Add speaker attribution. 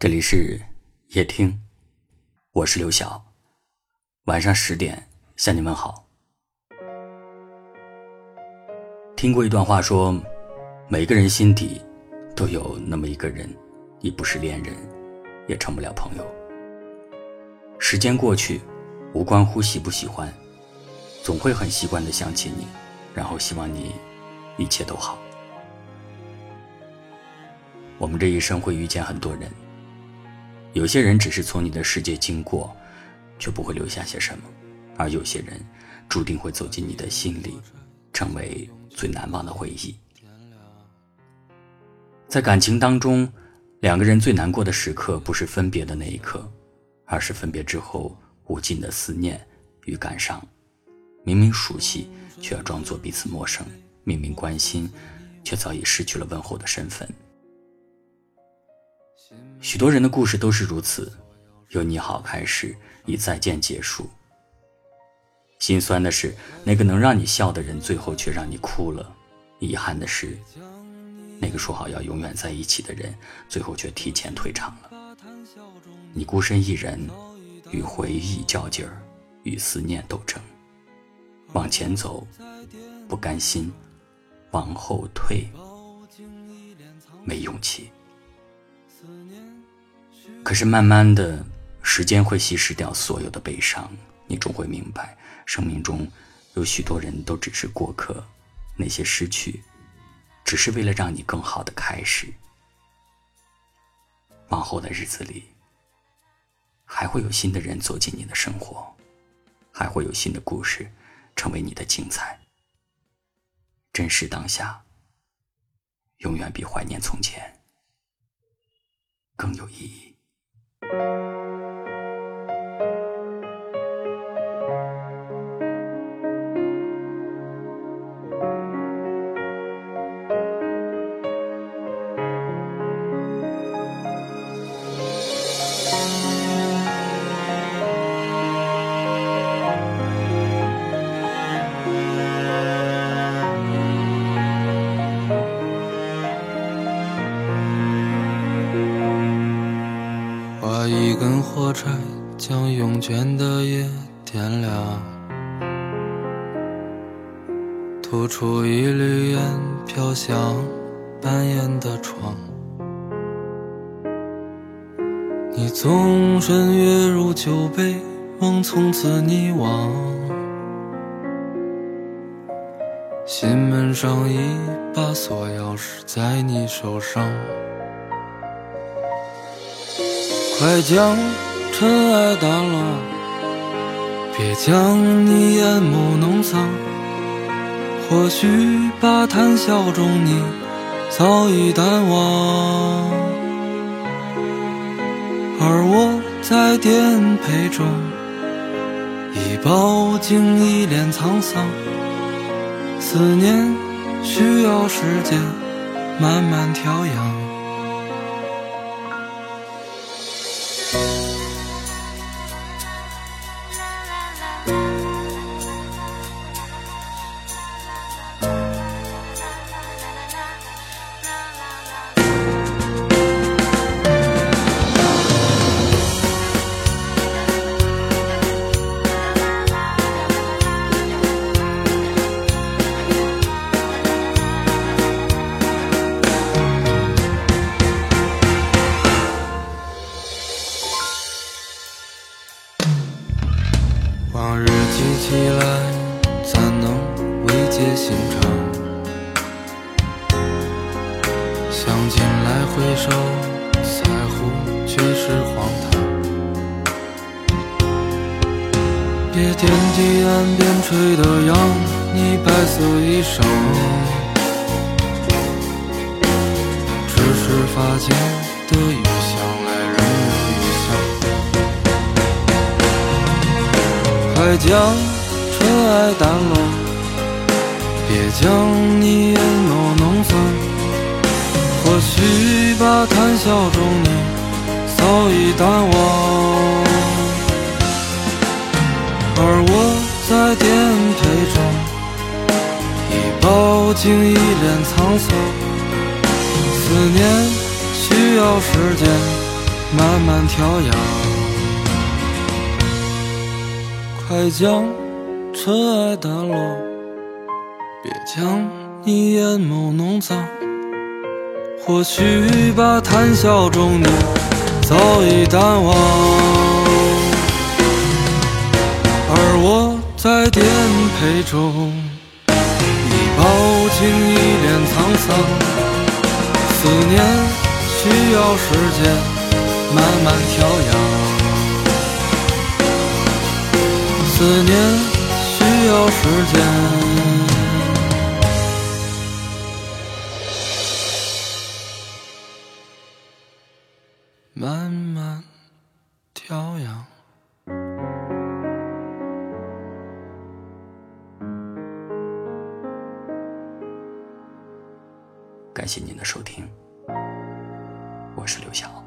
Speaker 1: 这里是夜听，我是刘晓。晚上十点向你们好。听过一段话，说每个人心底都有那么一个人，已不是恋人，也成不了朋友。时间过去，无关乎喜不喜欢，总会很习惯的想起你，然后希望你一切都好。我们这一生会遇见很多人。有些人只是从你的世界经过，却不会留下些什么；而有些人注定会走进你的心里，成为最难忘的回忆。在感情当中，两个人最难过的时刻，不是分别的那一刻，而是分别之后无尽的思念与感伤。明明熟悉，却要装作彼此陌生；明明关心，却早已失去了问候的身份。许多人的故事都是如此，由你好开始，以再见结束。心酸的是，那个能让你笑的人，最后却让你哭了；遗憾的是，那个说好要永远在一起的人，最后却提前退场了。你孤身一人，与回忆较劲儿，与思念斗争，往前走不甘心，往后退没勇气。可是慢慢的时间会稀释掉所有的悲伤，你终会明白，生命中有许多人都只是过客，那些失去，只是为了让你更好的开始。往后的日子里，还会有新的人走进你的生活，还会有新的故事成为你的精彩。珍视当下，永远比怀念从前更有意义。
Speaker 2: 划一根火柴将慵倦的夜点亮，吐出一缕烟飘向半掩的窗。你纵身跃入酒杯，梦从此溺亡。心门上一把锁钥匙在你手上。快将尘埃掸落，别将你眼眸弄脏。或许把谈笑中你早已淡忘，而我在颠沛中已饱经一脸沧桑。思念需要时间慢慢调养。起来，怎能慰藉心肠？想进来回首，在乎却是荒唐。别惦记岸边吹的扬，你白色衣裳，只是发间的雨。快将尘埃掸落，别将你眼眸弄脏。或许吧谈笑中你早已淡忘，而我在颠沛中已饱经一脸沧桑。思念需要时间慢慢调养。快将尘埃掸落，别将你眼眸弄脏。或许把谈笑中你早已淡忘，而我在颠沛中，已饱经一脸沧桑。思念需要时间慢慢调养，思念需要时间。慢慢调养。
Speaker 1: 感谢您的收听。我是刘晓